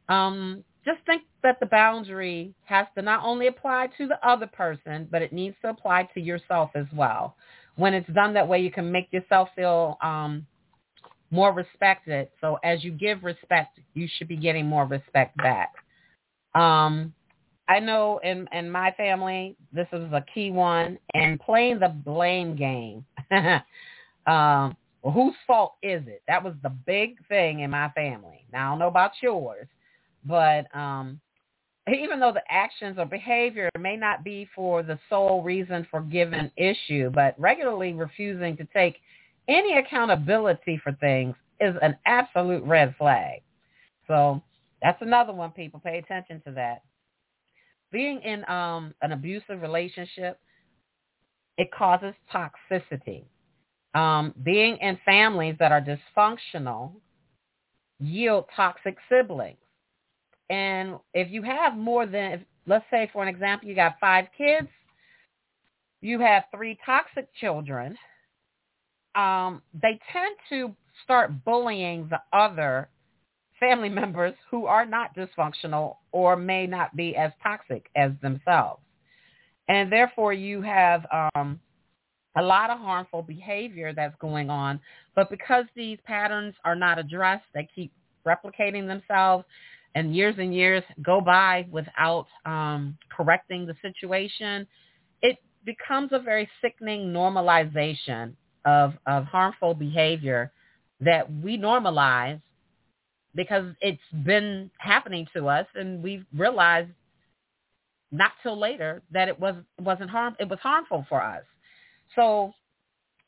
Um, just think that the boundary has to not only apply to the other person, but it needs to apply to yourself as well. When it's done that way, you can make yourself feel um, more respected. So as you give respect, you should be getting more respect back. Um, I know in in my family, this is a key one, and playing the blame game. [laughs] um, well, whose fault is it? That was the big thing in my family. Now I don't know about yours, but um, even though the actions or behavior may not be for the sole reason for given issue, but regularly refusing to take any accountability for things is an absolute red flag. So that's another one, people. Pay attention to that being in um, an abusive relationship, it causes toxicity. Um, being in families that are dysfunctional yield toxic siblings. And if you have more than, if, let's say for an example, you got five kids, you have three toxic children, um, they tend to start bullying the other family [laughs] members who are not dysfunctional or may not be as toxic as themselves. And therefore you have um, a lot of harmful behavior that's going on. But because these patterns are not addressed, they keep replicating themselves and years and years go by without um, correcting the situation, it becomes a very sickening normalization of, of harmful behavior that we normalize because it's been happening to us and we've realized not till later that it was wasn't harm it was harmful for us. So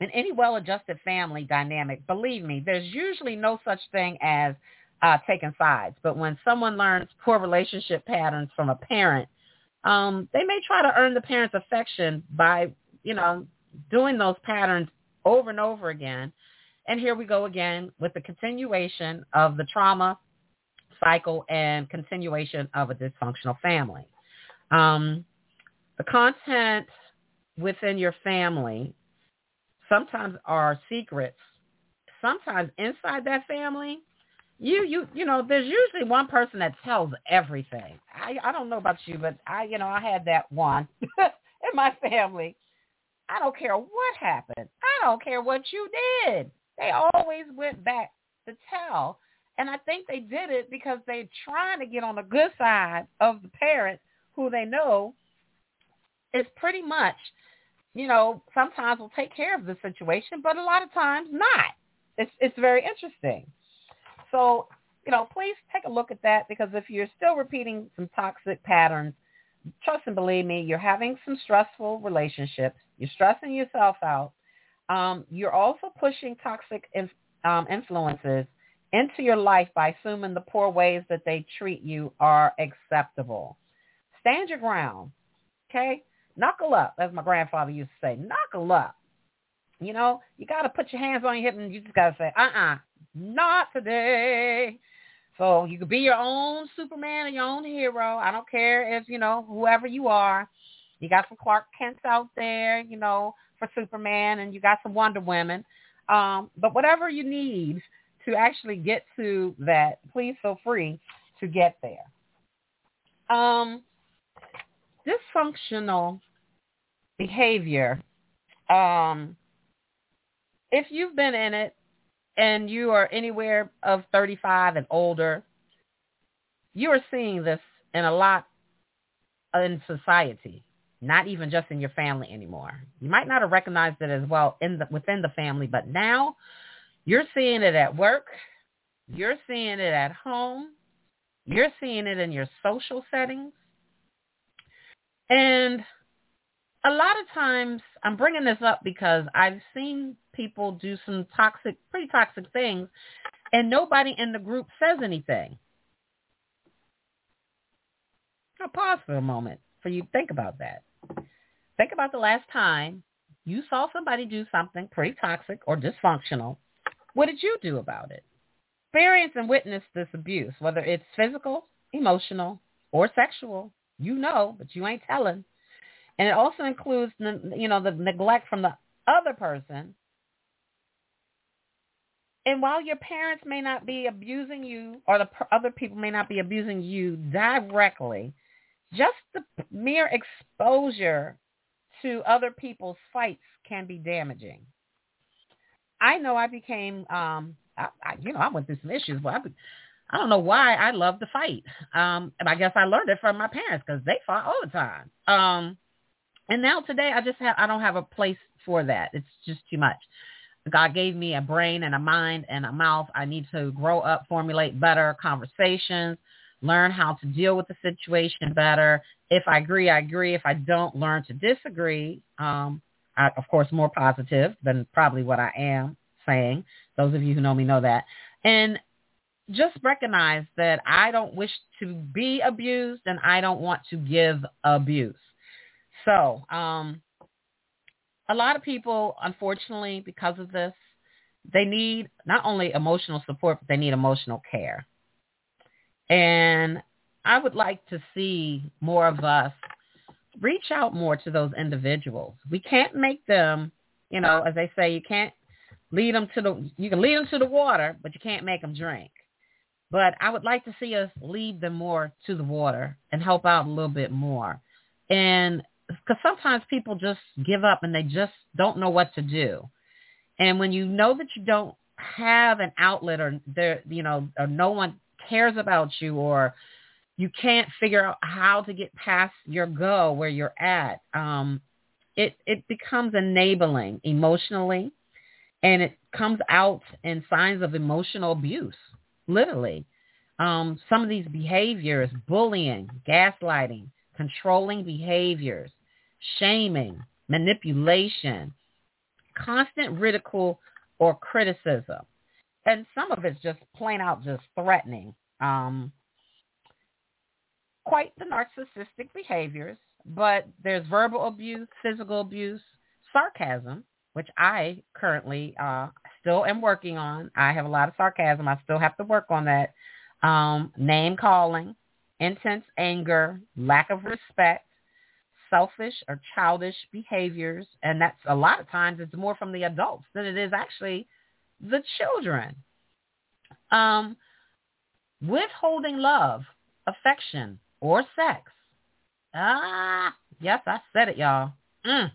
in any well-adjusted family dynamic, believe me, there's usually no such thing as uh, taking sides. But when someone learns poor relationship patterns from a parent, um, they may try to earn the parent's affection by, you know, doing those patterns over and over again and here we go again with the continuation of the trauma cycle and continuation of a dysfunctional family. Um, the content within your family sometimes are secrets. Sometimes inside that family, you you you know, there's usually one person that tells everything. I I don't know about you, but I you know I had that one [laughs] in my family. I don't care what happened. I don't care what you did. They always went back to tell. And I think they did it because they're trying to get on the good side of the parent who they know is pretty much, you know, sometimes will take care of the situation, but a lot of times not. It's it's very interesting. So, you know, please take a look at that because if you're still repeating some toxic patterns, trust and believe me, you're having some stressful relationships. You're stressing yourself out um, you're also pushing toxic in, um, influences into your life by assuming the poor ways that they treat you are acceptable. Stand your ground, okay? Knuckle up, as my grandfather used to say. Knuckle up. You know, you got to put your hands on your hip and you just got to say, uh-uh, not today. So you could be your own Superman or your own hero. I don't care if, you know, whoever you are. You got some Clark Kents out there, you know, for Superman and you got some Wonder Women. Um, but whatever you need to actually get to that, please feel free to get there. Um, dysfunctional behavior. Um, if you've been in it and you are anywhere of 35 and older, you are seeing this in a lot in society not even just in your family anymore. You might not have recognized it as well in the, within the family, but now you're seeing it at work. You're seeing it at home. You're seeing it in your social settings. And a lot of times I'm bringing this up because I've seen people do some toxic, pretty toxic things, and nobody in the group says anything. I'll pause for a moment for you to think about that. Think about the last time you saw somebody do something pretty toxic or dysfunctional. What did you do about it? Experience and witness this abuse, whether it's physical, emotional, or sexual. You know, but you ain't telling. And it also includes, you know, the neglect from the other person. And while your parents may not be abusing you or the other people may not be abusing you directly, just the mere exposure to other people's fights can be damaging. I know I became, um, I, I, you know, I went through some issues, but I, I don't know why I love to fight. Um, and I guess I learned it from my parents because they fought all the time. Um, and now today, I just have, I don't have a place for that. It's just too much. God gave me a brain and a mind and a mouth. I need to grow up, formulate better conversations, learn how to deal with the situation better. If I agree, I agree. If I don't, learn to disagree. Um, I, of course, more positive than probably what I am saying. Those of you who know me know that. And just recognize that I don't wish to be abused and I don't want to give abuse. So um, a lot of people, unfortunately, because of this, they need not only emotional support, but they need emotional care. And I would like to see more of us reach out more to those individuals. We can't make them, you know, as they say, you can't lead them to the, you can lead them to the water, but you can't make them drink. But I would like to see us lead them more to the water and help out a little bit more. And because sometimes people just give up and they just don't know what to do. And when you know that you don't have an outlet or there, you know, or no one cares about you or you can't figure out how to get past your go where you're at, um, it, it becomes enabling emotionally and it comes out in signs of emotional abuse, literally. Um, some of these behaviors, bullying, gaslighting, controlling behaviors, shaming, manipulation, constant ridicule or criticism. And some of it's just plain out just threatening. Um, quite the narcissistic behaviors, but there's verbal abuse, physical abuse, sarcasm, which I currently uh, still am working on. I have a lot of sarcasm. I still have to work on that. Um, name calling, intense anger, lack of respect, selfish or childish behaviors, and that's a lot of times it's more from the adults than it is actually the children. Um, withholding love, affection, or sex. Ah, yes, I said it, y'all. Mm.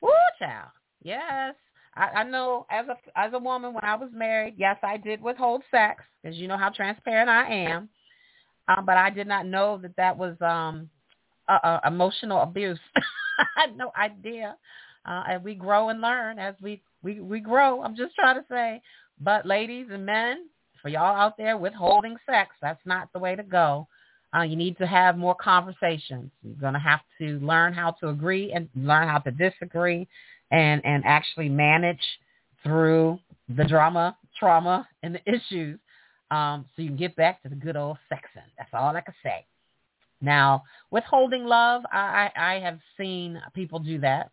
Woo, child. Yes. I, I know as a as a woman when I was married, yes, I did withhold sex because you know how transparent I am. Um, but I did not know that that was um, uh, uh, emotional abuse. [laughs] I had no idea. Uh, and we grow and learn as we, we, we grow. I'm just trying to say. But ladies and men, for y'all out there withholding sex, that's not the way to go. Uh, you need to have more conversations. You're going to have to learn how to agree and learn how to disagree and, and actually manage through the drama, trauma, and the issues um, so you can get back to the good old sexing. That's all I can say. Now, withholding love, I, I, I have seen people do that.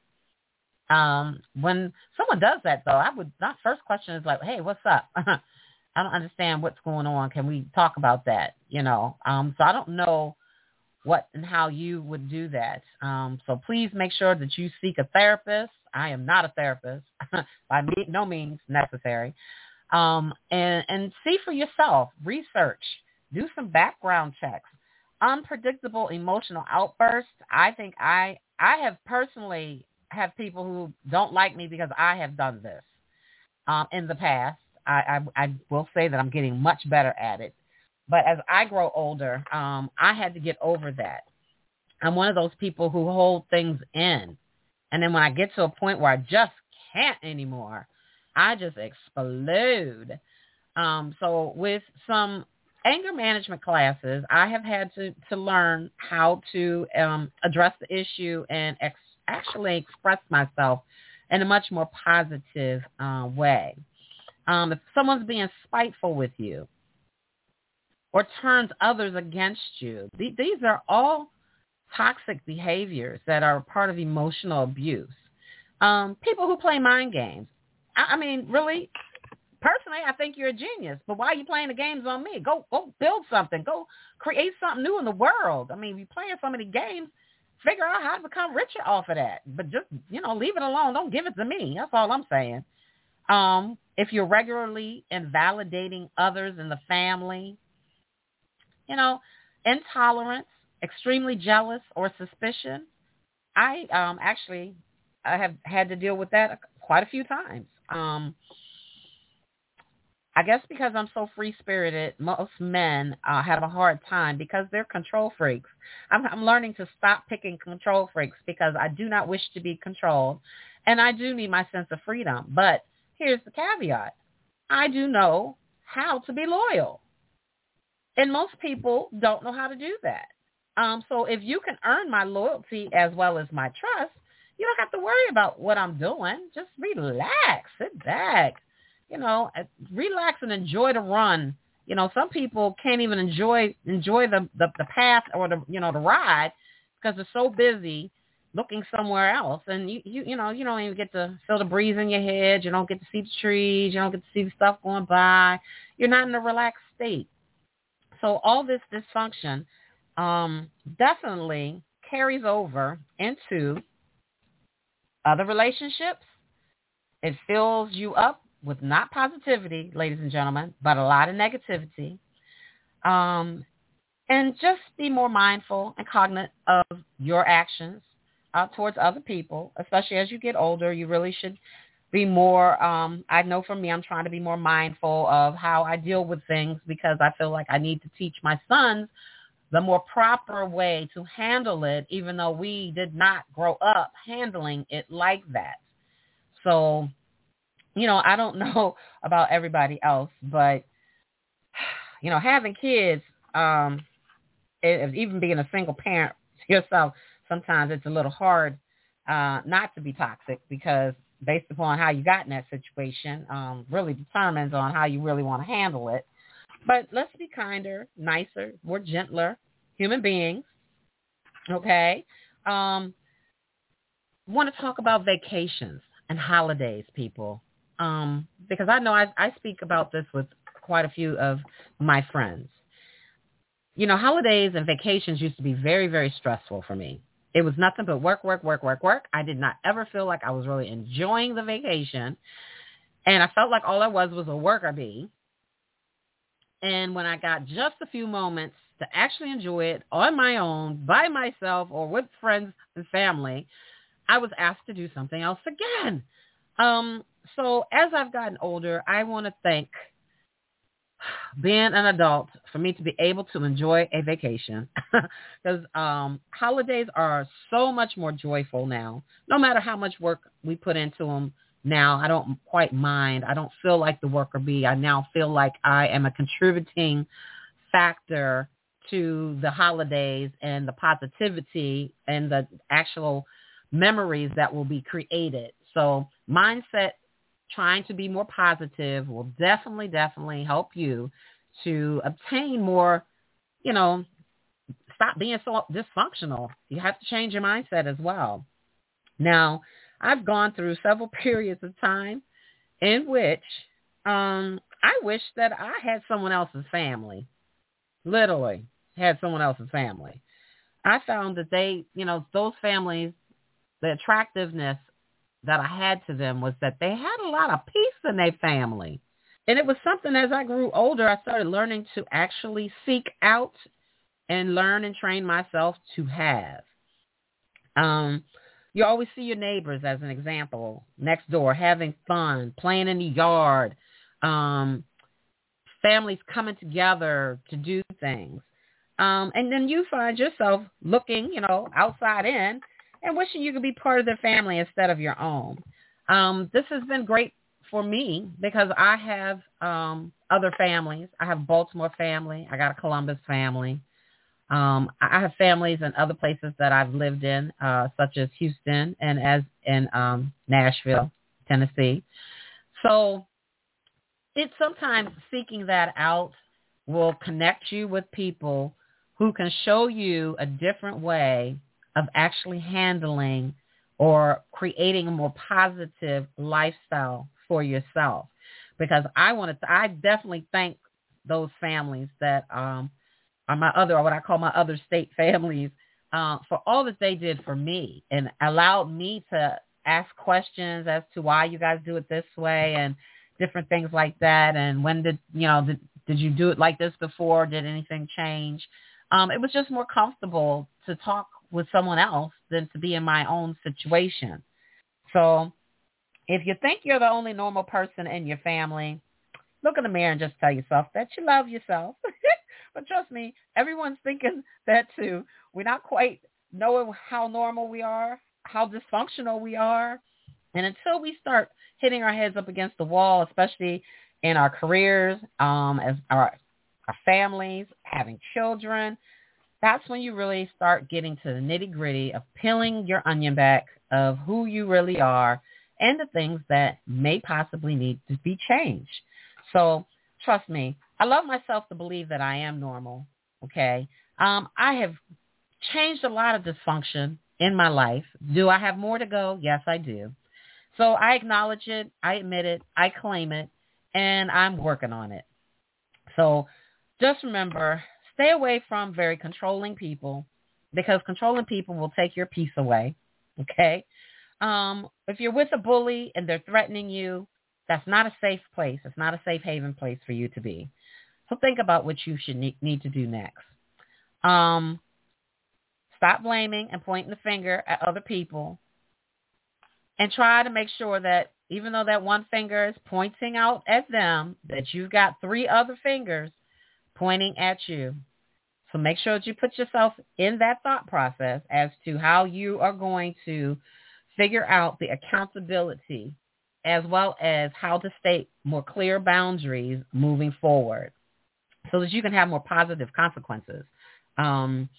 Um, when someone does that, though, I would my first question is like, "Hey, what's up? [laughs] I don't understand what's going on. Can we talk about that?" You know. Um, so I don't know what and how you would do that. Um, so please make sure that you seek a therapist. I am not a therapist [laughs] by me, no means necessary. Um, and and see for yourself, research, do some background checks unpredictable emotional outbursts, I think I I have personally have people who don't like me because I have done this um, in the past. I, I, I will say that I'm getting much better at it. But as I grow older, um, I had to get over that. I'm one of those people who hold things in. And then when I get to a point where I just can't anymore, I just explode. Um, so with some anger management classes, I have had to, to learn how to um, address the issue and ex- actually express myself in a much more positive uh, way. Um, if someone's being spiteful with you or turns others against you, th- these are all toxic behaviors that are part of emotional abuse. Um, people who play mind games. I, mean, really, personally, I think you're a genius. But why are you playing the games on me? Go, go build something. Go create something new in the world. I mean, you're playing so many games. Figure out how to become richer off of that. But just, you know, leave it alone. Don't give it to me. That's all I'm saying. Um, if you're regularly invalidating others in the family, you know, intolerance, extremely jealous or suspicion. I um, actually I have had to deal with that quite a few times. Um, I guess because I'm so free spirited, most men uh, have a hard time because they're control freaks. I'm, I'm learning to stop picking control freaks because I do not wish to be controlled, and I do need my sense of freedom. But here's the caveat: I do know how to be loyal, and most people don't know how to do that. Um, so if you can earn my loyalty as well as my trust, you don't have to worry about what I'm doing. Just relax, sit back, you know, relax and enjoy the run. You know, some people can't even enjoy enjoy the the, the path or the you know the ride because they're so busy looking somewhere else, and you you you know you don't even get to feel the breeze in your head. You don't get to see the trees. You don't get to see the stuff going by. You're not in a relaxed state. So all this dysfunction um, definitely carries over into other relationships. It fills you up with not positivity, ladies and gentlemen, but a lot of negativity. Um, and just be more mindful and cognizant of your actions uh, towards other people, especially as you get older. You really should be more, um, I know for me, I'm trying to be more mindful of how I deal with things because I feel like I need to teach my sons the more proper way to handle it, even though we did not grow up handling it like that. So, you know, I don't [laughs] know about everybody else, but, [sighs] you know, having kids, um, it, even being a single parent [laughs] yourself, sometimes it's a little hard uh, not to be toxic because based upon how you got in that situation um, really determines on how you really want to handle it. But let's be kinder, nicer, more gentler human beings. Okay. Um, want to talk about vacations and holidays, people, um, because I know I, I speak about this with quite a few of my friends. You know, holidays and vacations used to be very, very stressful for me. It was nothing but work, work, work, work, work. I did not ever feel like I was really enjoying the vacation. And I felt like all I was was a worker bee. And when I got just a few moments to actually enjoy it on my own, by myself, or with friends and family, I was asked to do something else again. Um, so as I've gotten older, I want to thank being an adult for me to be able to enjoy a vacation [laughs] because um, holidays are so much more joyful now. No matter how much work we put into them now, I don't quite mind. I don't feel like the worker bee. I now feel like I am a contributing factor to the holidays and the positivity and the actual memories that will be created. So mindset trying to be more positive will definitely, definitely help you to obtain more, you know, stop being so dysfunctional. You have to change your mindset as well. Now, I've gone through several [laughs] periods of time in which um, I wish that I had someone else's family, literally had someone else's family. I found that they, you know, those families, the attractiveness that I had to them was that they had a lot of peace in their family. And it was something as I grew older, I started learning to actually seek out and learn and train myself to have. Um, you always see your neighbors as an example next door having fun, playing in the yard, um, families coming together to do things. Um, and then you find yourself looking, you know, outside in and wishing you could be part of their family instead of your own. Um, this has been great for me because I have um, other families. I have Baltimore family. I got a Columbus family. Um, I have families in other places that I've lived in, uh, such as Houston and as in um, Nashville, Tennessee. So it's sometimes seeking that out will connect you with people who can show you a different way of actually handling or creating a more positive lifestyle for yourself. Because I wanted to, I definitely thank those families that um, are my other, or what I call my other state families, uh, for all that they did for me and allowed me to ask questions as to why you guys do it this way and different things like that. And when did, you know, did, did you do it like this before? Did anything change? Um, it was just more comfortable to talk with someone else than to be in my own situation. So if you think you're the only normal person in your family, look in the mirror and just tell yourself that you love yourself. [laughs] but trust me, everyone's thinking [laughs] that too. We're not quite knowing how normal we are, how dysfunctional we are. And until we start hitting our heads up against the wall, especially in our careers, um, as our, our families, having children, that's when you really start getting to the nitty gritty of peeling your onion back of who you really are and the things that may possibly need to be changed. So trust me, I love myself to believe that I am normal. Okay. Um, I have changed a lot of dysfunction in my life. Do I have more to go? Yes, I do. So I acknowledge it. I admit it. I claim it. And I'm working on it. So just remember, stay away from very controlling people because controlling people will take your peace away. Okay. Um, if you're with a bully and they're threatening you, that's not a safe place. It's not a safe haven place for you to be. So think about what you should need, to do next. Um, stop blaming and pointing the finger at other people and try to make sure that even though that one finger is pointing out at them, that you've got three other fingers pointing at you. So make sure that you put yourself in that thought process as to how you are going to figure out the accountability as well as how to state more clear boundaries moving forward so that you can have more positive consequences. Um,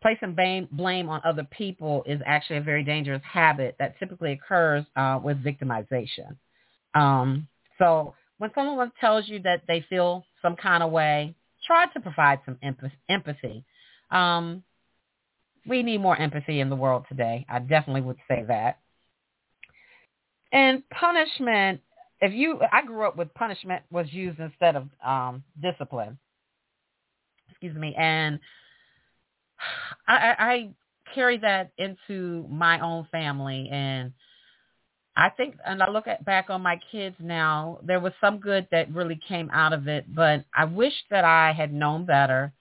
placing blame, blame on other people is actually a very dangerous habit that typically occurs uh, with victimization. Um, so when someone tells you that they feel some kind of way, try to provide some empathy. Um, we need more empathy in the world today. I definitely would say that. And punishment, if you, I grew up with punishment was used instead of um, discipline. Excuse me. And [sighs] I, I carry that into my own family and I think, and I look at back on my kids now, there was some good that really came out of it, but I wish that I had known better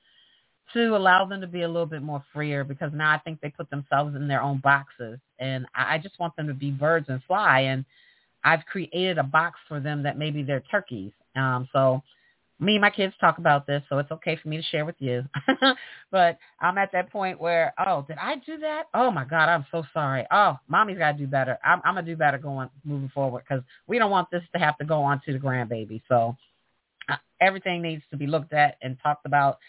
to allow them to be a little bit more freer because now I think they put themselves in their own boxes and I just want them to be birds and fly and I've created a box for them that maybe they're turkeys. Um, so me and my kids talk about this, so it's okay for me to share with you. [laughs] but I'm at that point where, oh, did I do that? Oh my God, I'm so sorry. Oh, mommy's got to do better. I'm, I'm gonna do better going moving forward because we don't want this to have to go on to the grandbaby. So uh, everything needs to be looked at and talked about,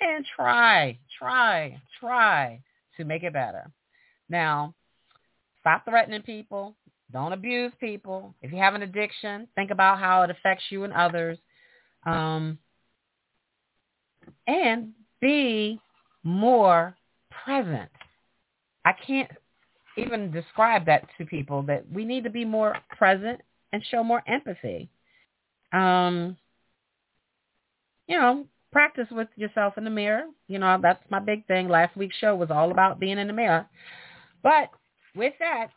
and try, try, try to make it better. Now, stop threatening people. Don't abuse people. If you have an addiction, think about how it affects you and others um, and be more present. I can't even describe that to people that we need to be more present and show more empathy. Um, you know, practice with yourself in the mirror. You know, that's my big thing. Last week's show was all about being in the mirror. But with that,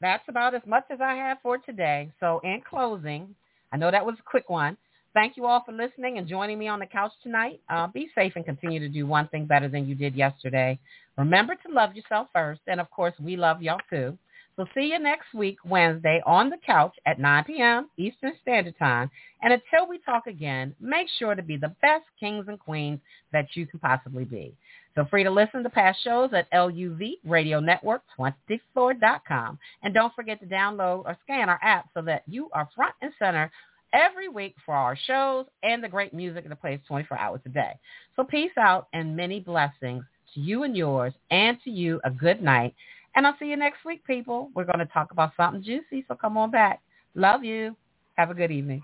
that's about as much as I have for today. So in closing, I know that was a quick one. Thank you all for listening and joining me on the couch tonight. Uh, be safe and continue to do one thing better than you did yesterday. Remember to love yourself first. And of course, we love y'all too. So see you next week, Wednesday, on the couch at 9 p.m. Eastern Standard Time. And until we talk again, make sure to be the best kings and queens that you can possibly be. Feel free to listen to past shows at LUVRadioNetwork24.com. And don't forget to download or scan our app so that you are front and center every week for our shows and the great music that plays 24 hours a day. So peace out and many blessings to you and yours and to you a good night. And I'll see you next week, people. We're going to talk about something juicy, so come on back. Love you. Have a good evening.